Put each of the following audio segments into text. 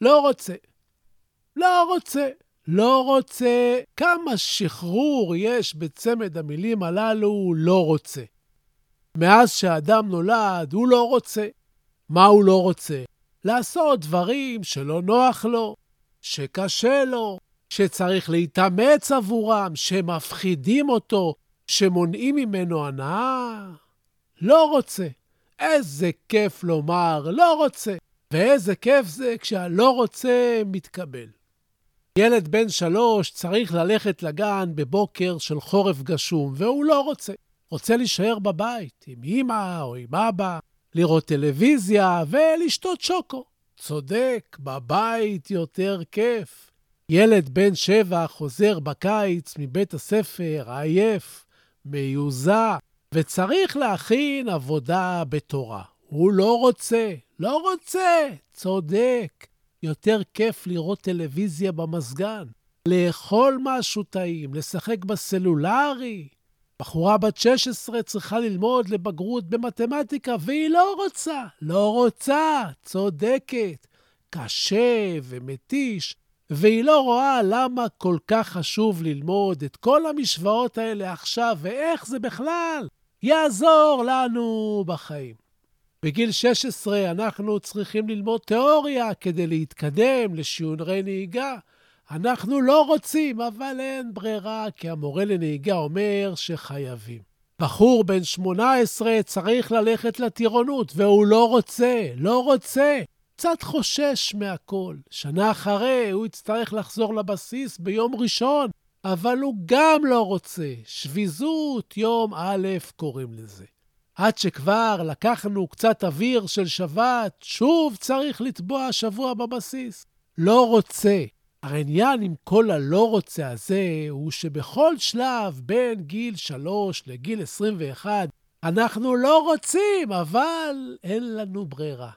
לא רוצה. לא רוצה. לא רוצה. כמה שחרור יש בצמד המילים הללו לא רוצה. מאז שאדם נולד, הוא לא רוצה. מה הוא לא רוצה? לעשות דברים שלא נוח לו, שקשה לו, שצריך להתאמץ עבורם, שמפחידים אותו, שמונעים ממנו הנאה. לא רוצה. איזה כיף לומר, לא רוצה. ואיזה כיף זה כשהלא רוצה מתקבל. ילד בן שלוש צריך ללכת לגן בבוקר של חורף גשום, והוא לא רוצה. רוצה להישאר בבית עם אמא או עם אבא, לראות טלוויזיה ולשתות שוקו. צודק, בבית יותר כיף. ילד בן שבע חוזר בקיץ מבית הספר עייף, מיוזע, וצריך להכין עבודה בתורה. הוא לא רוצה, לא רוצה, צודק. יותר כיף לראות טלוויזיה במזגן, לאכול משהו טעים, לשחק בסלולרי. בחורה בת 16 צריכה ללמוד לבגרות במתמטיקה, והיא לא רוצה, לא רוצה, צודקת. קשה ומתיש, והיא לא רואה למה כל כך חשוב ללמוד את כל המשוואות האלה עכשיו, ואיך זה בכלל יעזור לנו בחיים. בגיל 16 אנחנו צריכים ללמוד תיאוריה כדי להתקדם לשיעורי נהיגה. אנחנו לא רוצים, אבל אין ברירה, כי המורה לנהיגה אומר שחייבים. בחור בן 18 צריך ללכת לטירונות, והוא לא רוצה, לא רוצה. קצת חושש מהכל. שנה אחרי הוא יצטרך לחזור לבסיס ביום ראשון, אבל הוא גם לא רוצה. שביזות יום א' קוראים לזה. עד שכבר לקחנו קצת אוויר של שבת, שוב צריך לתבוע שבוע בבסיס. לא רוצה. העניין עם כל הלא רוצה הזה הוא שבכל שלב בין גיל 3 לגיל 21 אנחנו לא רוצים, אבל אין לנו ברירה.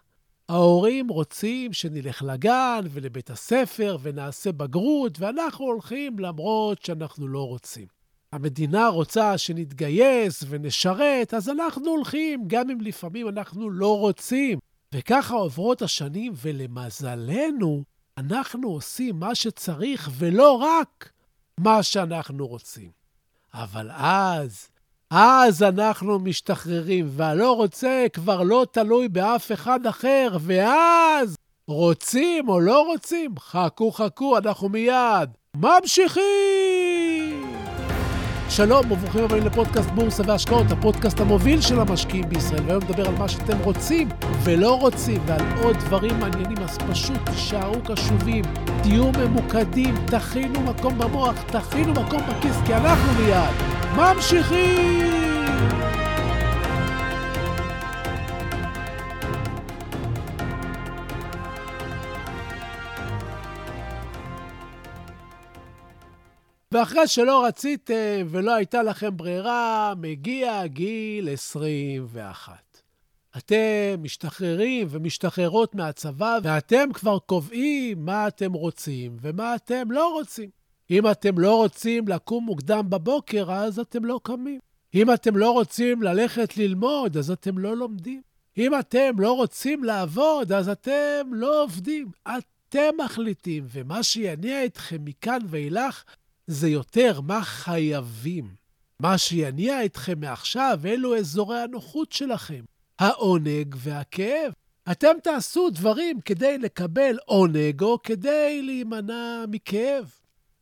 ההורים רוצים שנלך לגן ולבית הספר ונעשה בגרות, ואנחנו הולכים למרות שאנחנו לא רוצים. המדינה רוצה שנתגייס ונשרת, אז אנחנו הולכים, גם אם לפעמים אנחנו לא רוצים. וככה עוברות השנים, ולמזלנו, אנחנו עושים מה שצריך ולא רק מה שאנחנו רוצים. אבל אז, אז אנחנו משתחררים, והלא רוצה כבר לא תלוי באף אחד אחר, ואז רוצים או לא רוצים, חכו חכו, אנחנו מיד ממשיכים! שלום וברוכים הבאים לפודקאסט בורסה והשקעות, הפודקאסט המוביל של המשקיעים בישראל. והיום נדבר על מה שאתם רוצים ולא רוצים, ועל עוד דברים מעניינים, אז פשוט תישארו קשובים, תהיו ממוקדים, תכינו מקום במוח, תכינו מקום בכיס, כי אנחנו מיד ממשיכים! ואחרי שלא רציתם ולא הייתה לכם ברירה, מגיע גיל 21. אתם משתחררים ומשתחררות מהצבא, ואתם כבר קובעים מה אתם רוצים ומה אתם לא רוצים. אם אתם לא רוצים לקום מוקדם בבוקר, אז אתם לא קמים. אם אתם לא רוצים ללכת ללמוד, אז אתם לא לומדים. אם אתם לא רוצים לעבוד, אז אתם לא עובדים. אתם מחליטים, ומה שיניע אתכם מכאן ואילך זה יותר מה חייבים. מה שיניע אתכם מעכשיו אלו אזורי הנוחות שלכם, העונג והכאב. אתם תעשו דברים כדי לקבל עונג או כדי להימנע מכאב.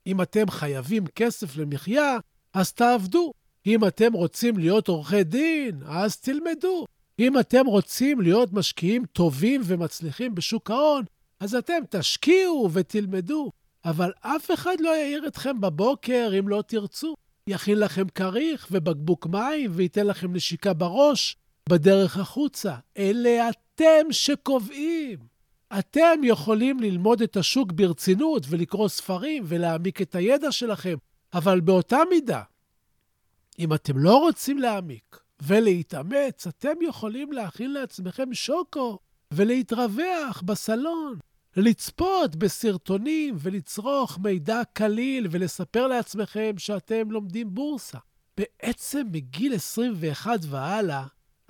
אם אתם חייבים כסף למחיה, אז תעבדו. אם אתם רוצים להיות עורכי דין, אז תלמדו. אם אתם רוצים להיות משקיעים טובים ומצליחים בשוק ההון, אז אתם תשקיעו ותלמדו, אבל אף אחד לא יעיר אתכם בבוקר אם לא תרצו. יכין לכם כריך ובקבוק מים וייתן לכם נשיקה בראש בדרך החוצה. אלה אתם שקובעים. אתם יכולים ללמוד את השוק ברצינות ולקרוא ספרים ולהעמיק את הידע שלכם, אבל באותה מידה, אם אתם לא רוצים להעמיק ולהתאמץ, אתם יכולים להכין לעצמכם שוקו ולהתרווח בסלון, לצפות בסרטונים ולצרוך מידע קליל ולספר לעצמכם שאתם לומדים בורסה. בעצם מגיל 21 והלאה,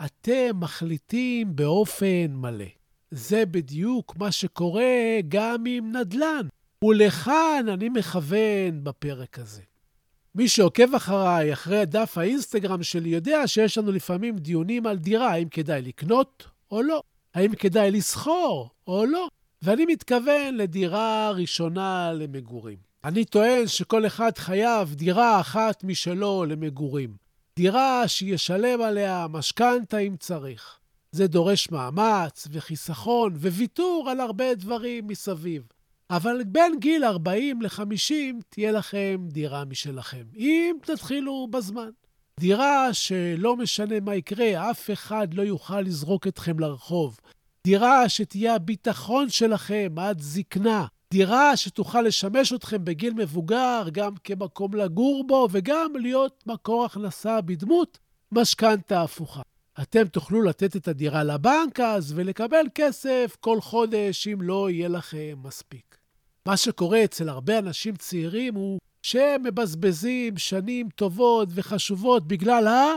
אתם מחליטים באופן מלא. זה בדיוק מה שקורה גם עם נדל"ן, ולכאן אני מכוון בפרק הזה. מי שעוקב אחריי, אחרי דף האינסטגרם שלי, יודע שיש לנו לפעמים דיונים על דירה, האם כדאי לקנות או לא, האם כדאי לסחור או לא, ואני מתכוון לדירה ראשונה למגורים. אני טוען שכל אחד חייב דירה אחת משלו למגורים. דירה שישלם עליה משכנתה אם צריך. זה דורש מאמץ וחיסכון וויתור על הרבה דברים מסביב. אבל בין גיל 40 ל-50 תהיה לכם דירה משלכם, אם תתחילו בזמן. דירה שלא משנה מה יקרה, אף אחד לא יוכל לזרוק אתכם לרחוב. דירה שתהיה הביטחון שלכם עד זקנה. דירה שתוכל לשמש אתכם בגיל מבוגר גם כמקום לגור בו וגם להיות מקור הכנסה בדמות משכנתה הפוכה. אתם תוכלו לתת את הדירה לבנק אז ולקבל כסף כל חודש אם לא יהיה לכם מספיק. מה שקורה אצל הרבה אנשים צעירים הוא שהם מבזבזים שנים טובות וחשובות בגלל ה...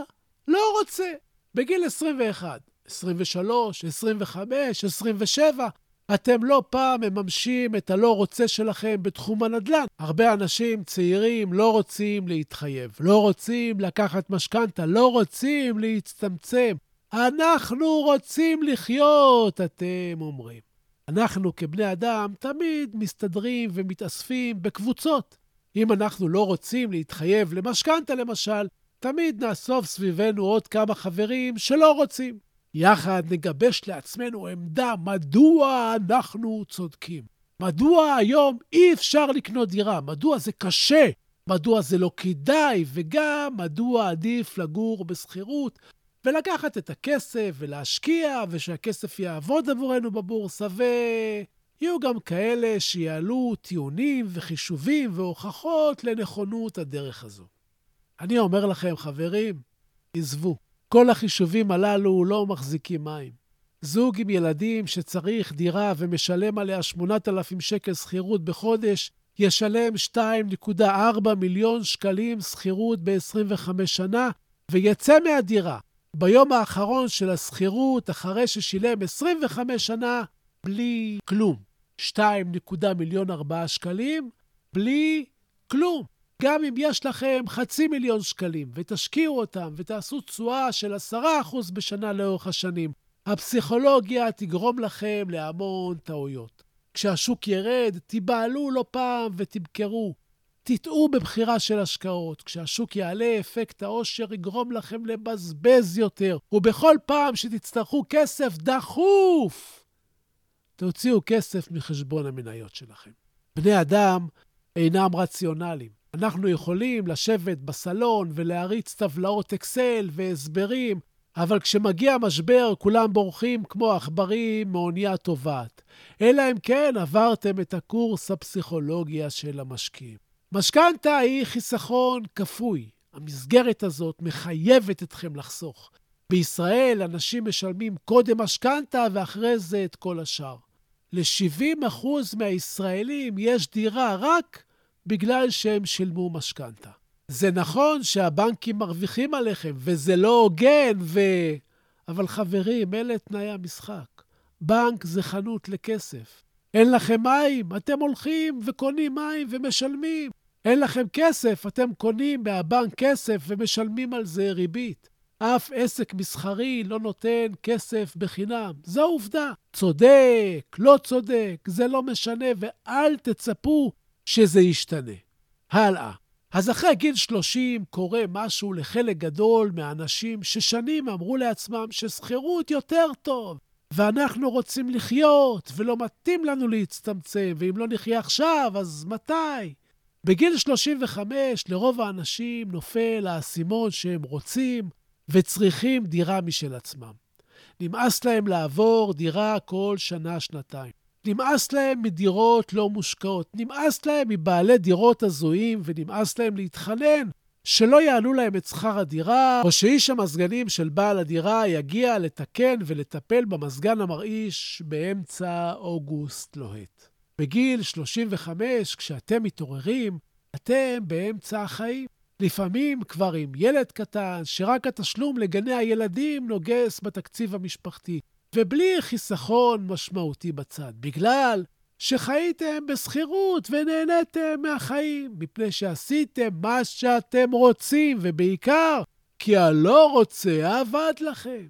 לא רוצה. בגיל 21, 23, 25, 27, אתם לא פעם מממשים את הלא רוצה שלכם בתחום הנדל"ן. הרבה אנשים צעירים לא רוצים להתחייב, לא רוצים לקחת משכנתה, לא רוצים להצטמצם. אנחנו רוצים לחיות, אתם אומרים. אנחנו כבני אדם תמיד מסתדרים ומתאספים בקבוצות. אם אנחנו לא רוצים להתחייב למשכנתה, למשל, תמיד נאסוף סביבנו עוד כמה חברים שלא רוצים. יחד נגבש לעצמנו עמדה מדוע אנחנו צודקים. מדוע היום אי אפשר לקנות דירה? מדוע זה קשה? מדוע זה לא כדאי? וגם מדוע עדיף לגור בשכירות ולקחת את הכסף ולהשקיע, ושהכסף יעבוד עבורנו בבורסה, ויהיו גם כאלה שיעלו טיעונים וחישובים והוכחות לנכונות הדרך הזו. אני אומר לכם, חברים, עזבו. כל החישובים הללו לא מחזיקים מים. זוג עם ילדים שצריך דירה ומשלם עליה 8,000 שקל שכירות בחודש, ישלם 2.4 מיליון שקלים שכירות ב-25 שנה, ויצא מהדירה ביום האחרון של השכירות, אחרי ששילם 25 שנה, בלי כלום. 2 מיליון 4 שקלים, בלי כלום. גם אם יש לכם חצי מיליון שקלים ותשקיעו אותם ותעשו תשואה של 10% בשנה לאורך השנים, הפסיכולוגיה תגרום לכם להמון טעויות. כשהשוק ירד, תיבהלו לא פעם ותמכרו. תטעו בבחירה של השקעות. כשהשוק יעלה, אפקט העושר יגרום לכם לבזבז יותר, ובכל פעם שתצטרכו כסף דחוף, תוציאו כסף מחשבון המניות שלכם. בני אדם אינם רציונליים. אנחנו יכולים לשבת בסלון ולהריץ טבלאות אקסל והסברים, אבל כשמגיע משבר כולם בורחים כמו עכברים מאונייה טובעת. אלא אם כן עברתם את הקורס הפסיכולוגיה של המשקיעים. משכנתה היא חיסכון כפוי. המסגרת הזאת מחייבת אתכם לחסוך. בישראל אנשים משלמים קודם משכנתה ואחרי זה את כל השאר. ל-70% מהישראלים יש דירה רק בגלל שהם שילמו משכנתה. זה נכון שהבנקים מרוויחים עליכם, וזה לא הוגן, ו... אבל חברים, אלה תנאי המשחק. בנק זה חנות לכסף. אין לכם מים, אתם הולכים וקונים מים ומשלמים. אין לכם כסף, אתם קונים מהבנק כסף ומשלמים על זה ריבית. אף עסק מסחרי לא נותן כסף בחינם. זו עובדה. צודק, לא צודק, זה לא משנה, ואל תצפו שזה ישתנה. הלאה. אז אחרי גיל 30 קורה משהו לחלק גדול מהאנשים ששנים אמרו לעצמם ששכירות יותר טוב, ואנחנו רוצים לחיות, ולא מתאים לנו להצטמצם, ואם לא נחיה עכשיו, אז מתי? בגיל 35 לרוב האנשים נופל האסימון שהם רוצים וצריכים דירה משל עצמם. נמאס להם לעבור דירה כל שנה-שנתיים. נמאס להם מדירות לא מושקעות. נמאס להם מבעלי דירות הזויים, ונמאס להם להתחנן שלא יעלו להם את שכר הדירה, או שאיש המזגנים של בעל הדירה יגיע לתקן ולטפל במזגן המרעיש באמצע אוגוסט לוהט. בגיל 35, כשאתם מתעוררים, אתם באמצע החיים. לפעמים כבר עם ילד קטן, שרק התשלום לגני הילדים נוגס בתקציב המשפחתי, ובלי חיסכון משמעותי בצד, בגלל שחייתם בשכירות ונהניתם מהחיים, מפני שעשיתם מה שאתם רוצים, ובעיקר כי הלא רוצה עבד לכם.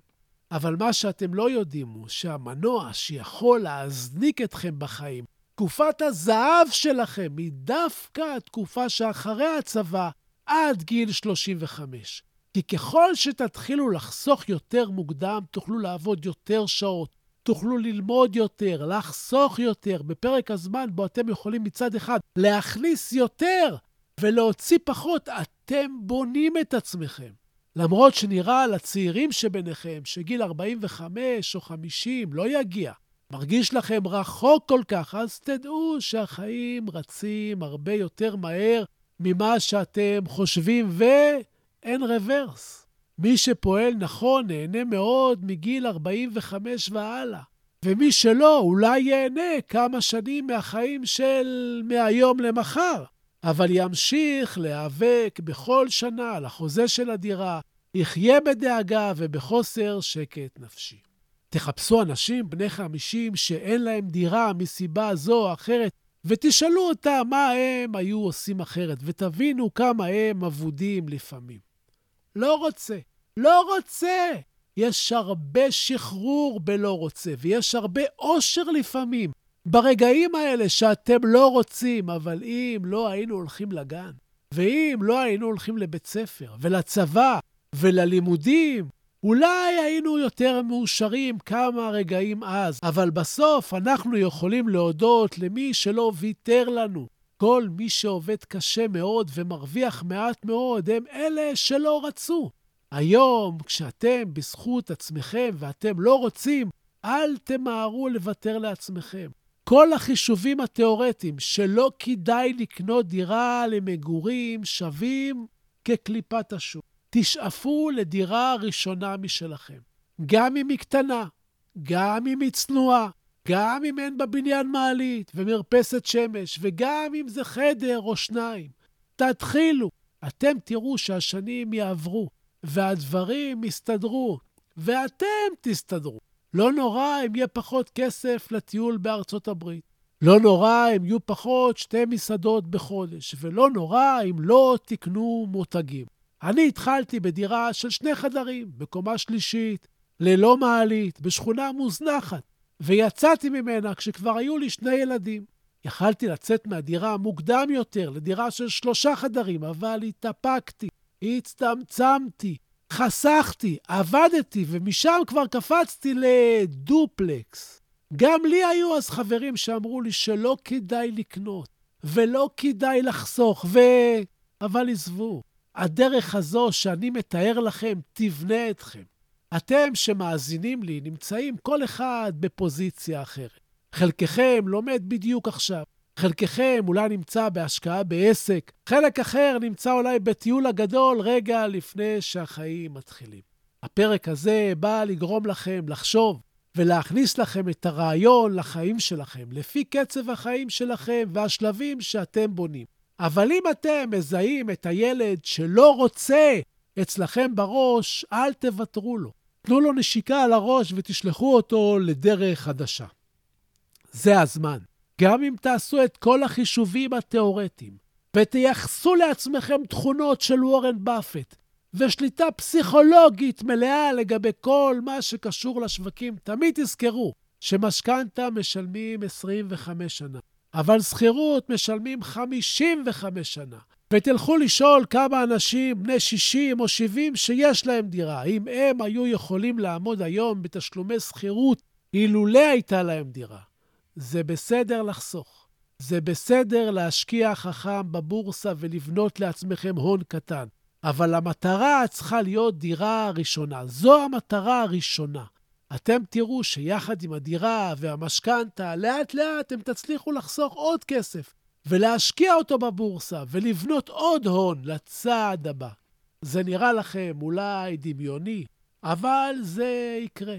אבל מה שאתם לא יודעים הוא שהמנוע שיכול להזניק אתכם בחיים, תקופת הזהב שלכם היא דווקא התקופה שאחרי הצבא, עד גיל 35. כי ככל שתתחילו לחסוך יותר מוקדם, תוכלו לעבוד יותר שעות, תוכלו ללמוד יותר, לחסוך יותר, בפרק הזמן בו אתם יכולים מצד אחד להכניס יותר ולהוציא פחות, אתם בונים את עצמכם. למרות שנראה לצעירים שביניכם שגיל 45 או 50 לא יגיע, מרגיש לכם רחוק כל כך, אז תדעו שהחיים רצים הרבה יותר מהר ממה שאתם חושבים, ואין רוורס. מי שפועל נכון נהנה מאוד מגיל 45 והלאה. ומי שלא, אולי ייהנה כמה שנים מהחיים של מהיום למחר, אבל ימשיך להיאבק בכל שנה על החוזה של הדירה, יחיה בדאגה ובחוסר שקט נפשי. תחפשו אנשים בני 50 שאין להם דירה מסיבה זו או אחרת, ותשאלו אותם מה הם היו עושים אחרת, ותבינו כמה הם אבודים לפעמים. לא רוצה, לא רוצה. יש הרבה שחרור בלא רוצה, ויש הרבה אושר לפעמים ברגעים האלה שאתם לא רוצים, אבל אם לא היינו הולכים לגן, ואם לא היינו הולכים לבית ספר, ולצבא, וללימודים, אולי היינו יותר מאושרים כמה רגעים אז, אבל בסוף אנחנו יכולים להודות למי שלא ויתר לנו. כל מי שעובד קשה מאוד ומרוויח מעט מאוד הם אלה שלא רצו. היום, כשאתם בזכות עצמכם ואתם לא רוצים, אל תמהרו לוותר לעצמכם. כל החישובים התיאורטיים שלא כדאי לקנות דירה למגורים שווים כקליפת השוק. תשאפו לדירה ראשונה משלכם. גם אם היא קטנה, גם אם היא צנועה, גם אם אין בבניין מעלית ומרפסת שמש, וגם אם זה חדר או שניים. תתחילו. אתם תראו שהשנים יעברו, והדברים יסתדרו, ואתם תסתדרו. לא נורא אם יהיה פחות כסף לטיול בארצות הברית. לא נורא אם יהיו פחות שתי מסעדות בחודש, ולא נורא אם לא תקנו מותגים. אני התחלתי בדירה של שני חדרים, בקומה שלישית, ללא מעלית, בשכונה מוזנחת, ויצאתי ממנה כשכבר היו לי שני ילדים. יכלתי לצאת מהדירה מוקדם יותר לדירה של שלושה חדרים, אבל התאפקתי, הצטמצמתי, חסכתי, עבדתי, ומשם כבר קפצתי לדופלקס. גם לי היו אז חברים שאמרו לי שלא כדאי לקנות, ולא כדאי לחסוך, ו... אבל עזבו, הדרך הזו שאני מתאר לכם תבנה אתכם. אתם שמאזינים לי נמצאים כל אחד בפוזיציה אחרת. חלקכם לומד בדיוק עכשיו, חלקכם אולי נמצא בהשקעה בעסק, חלק אחר נמצא אולי בטיול הגדול רגע לפני שהחיים מתחילים. הפרק הזה בא לגרום לכם לחשוב ולהכניס לכם את הרעיון לחיים שלכם, לפי קצב החיים שלכם והשלבים שאתם בונים. אבל אם אתם מזהים את הילד שלא רוצה אצלכם בראש, אל תוותרו לו. תנו לו נשיקה על הראש ותשלחו אותו לדרך חדשה. זה הזמן. גם אם תעשו את כל החישובים התיאורטיים ותייחסו לעצמכם תכונות של וורן באפט ושליטה פסיכולוגית מלאה לגבי כל מה שקשור לשווקים, תמיד תזכרו שמשכנתה משלמים 25 שנה. אבל שכירות משלמים 55 שנה. ותלכו לשאול כמה אנשים בני 60 או 70 שיש להם דירה, אם הם היו יכולים לעמוד היום בתשלומי שכירות אילולא הייתה להם דירה. זה בסדר לחסוך. זה בסדר להשקיע חכם בבורסה ולבנות לעצמכם הון קטן, אבל המטרה צריכה להיות דירה ראשונה. זו המטרה הראשונה. אתם תראו שיחד עם הדירה והמשכנתה, לאט-לאט אתם תצליחו לחסוך עוד כסף ולהשקיע אותו בבורסה ולבנות עוד הון לצעד הבא. זה נראה לכם אולי דמיוני, אבל זה יקרה.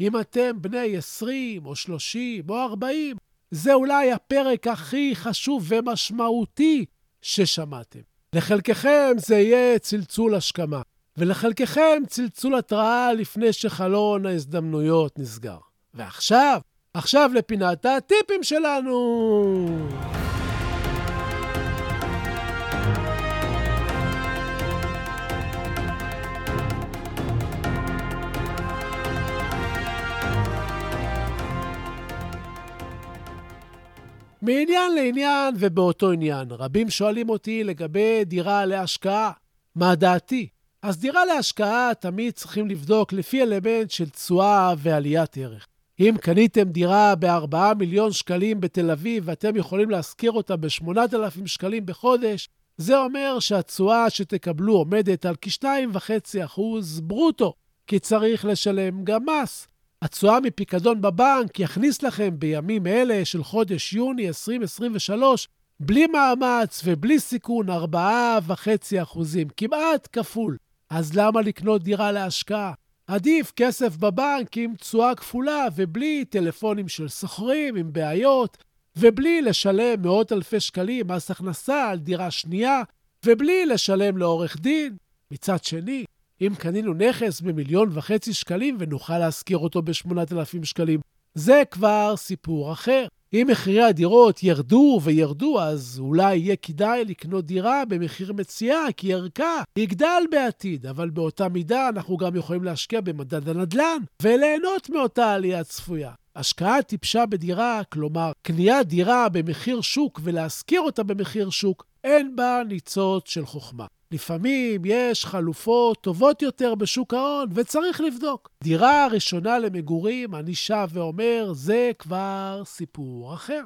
אם אתם בני 20 או 30 או 40, זה אולי הפרק הכי חשוב ומשמעותי ששמעתם. לחלקכם זה יהיה צלצול השכמה, ולחלקכם צלצול התראה לפני שחלון ההזדמנויות נסגר. ועכשיו, עכשיו לפינת הטיפים שלנו! מעניין לעניין ובאותו עניין. רבים שואלים אותי לגבי דירה להשקעה. מה דעתי? אז דירה להשקעה תמיד צריכים לבדוק לפי אלמנט של תשואה ועליית ערך. אם קניתם דירה ב-4 מיליון שקלים בתל אביב ואתם יכולים להשכיר אותה ב-8,000 שקלים בחודש, זה אומר שהתשואה שתקבלו עומדת על כ-2.5% ברוטו, כי צריך לשלם גם מס. התשואה מפיקדון בבנק יכניס לכם בימים אלה של חודש יוני 2023, בלי מאמץ ובלי סיכון, 4.5 אחוזים, כמעט כפול. אז למה לקנות דירה להשקעה? עדיף כסף בבנק עם תשואה כפולה ובלי טלפונים של סוחרים עם בעיות, ובלי לשלם מאות אלפי שקלים מס הכנסה על דירה שנייה, ובלי לשלם לעורך דין. מצד שני, אם קנינו נכס במיליון וחצי שקלים ונוכל להשכיר אותו ב-8,000 שקלים, זה כבר סיפור אחר. אם מחירי הדירות ירדו וירדו, אז אולי יהיה כדאי לקנות דירה במחיר מציאה, כי ערכה יגדל בעתיד, אבל באותה מידה אנחנו גם יכולים להשקיע במדד הנדל"ן וליהנות מאותה עלייה צפויה. השקעה טיפשה בדירה, כלומר, קניית דירה במחיר שוק ולהשכיר אותה במחיר שוק, אין בה ניצוץ של חוכמה. לפעמים יש חלופות טובות יותר בשוק ההון, וצריך לבדוק. דירה ראשונה למגורים, אני שב ואומר, זה כבר סיפור אחר.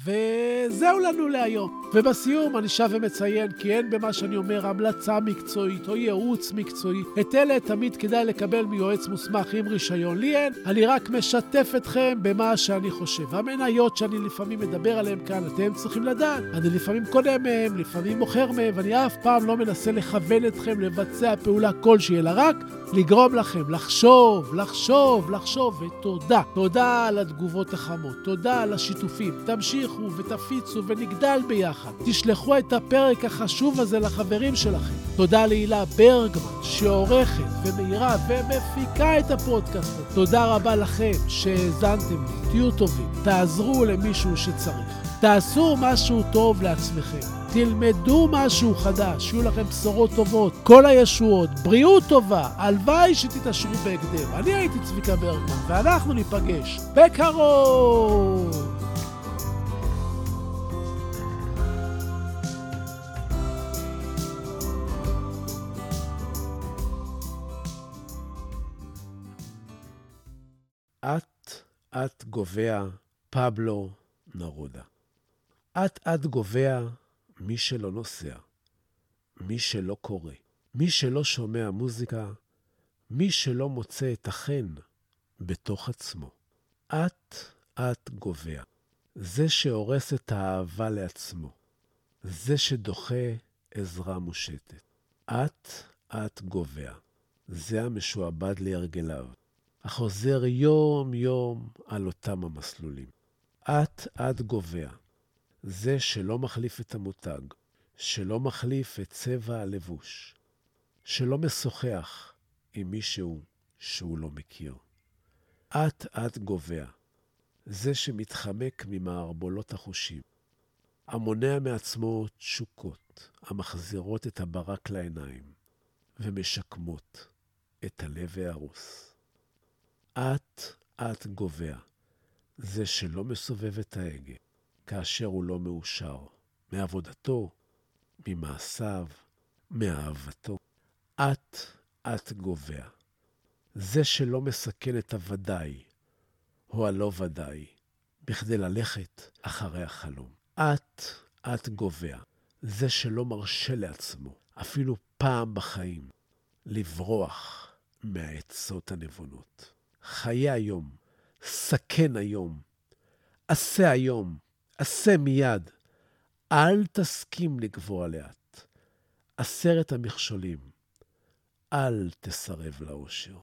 וזהו לנו להיום. ובסיום אני שב ומציין כי אין במה שאני אומר המלצה מקצועית או ייעוץ מקצועי. את אלה תמיד כדאי לקבל מיועץ מוסמך עם רישיון. לי אין, אני רק משתף אתכם במה שאני חושב. המניות שאני לפעמים מדבר עליהן כאן, אתם צריכים לדעת. אני לפעמים קונה מהם, לפעמים מוכר מהם, ואני אף פעם לא מנסה לכוון אתכם לבצע פעולה כלשהי, אלא רק לגרום לכם לחשוב, לחשוב, לחשוב, ותודה. תודה על התגובות החמות, תודה על השיתופים. תמשיכו ותפיצו ונגדל ביחד. תשלחו את הפרק החשוב הזה לחברים שלכם. תודה להילה ברגמן, שעורכת ומאירה ומפיקה את הפודקאסט הזה. תודה רבה לכם שהאזנתם לי. תהיו טובים, תעזרו למישהו שצריך. תעשו משהו טוב לעצמכם. תלמדו משהו חדש, שיהיו לכם בשורות טובות, כל הישועות, בריאות טובה, הלוואי שתתעשרו בהקדם. אני הייתי צביקה ברגמן, ואנחנו ניפגש בקרוב! אט-אט גובע פבלו נרודה. אט-אט גובע מי שלא נוסע, מי שלא קורא, מי שלא שומע מוזיקה, מי שלא מוצא את החן בתוך עצמו. אט-אט גובע. זה שהורס את האהבה לעצמו. זה שדוחה עזרה מושטת. אט-אט גובע. זה המשועבד להרגליו, החוזר יום-יום על אותם המסלולים. אט-אט גובע. זה שלא מחליף את המותג, שלא מחליף את צבע הלבוש, שלא משוחח עם מישהו שהוא לא מכיר. אט-אט גובע, זה שמתחמק ממערבולות החושים, המונע מעצמו תשוקות המחזירות את הברק לעיניים ומשקמות את הלב ההרוס. אט-אט גובע, זה שלא מסובב את ההגה, כאשר הוא לא מאושר מעבודתו, ממעשיו, מאהבתו. את גובע. זה שלא מסכן את הוודאי, או הלא ודאי, בכדי ללכת אחרי החלום. את גובע. זה שלא מרשה לעצמו, אפילו פעם בחיים, לברוח מהעצות הנבונות. חיי היום, סכן היום, עשה היום, עשה מיד. אל תסכים לגבוה לאט. עשרת המכשולים, אל תסרב לאושר.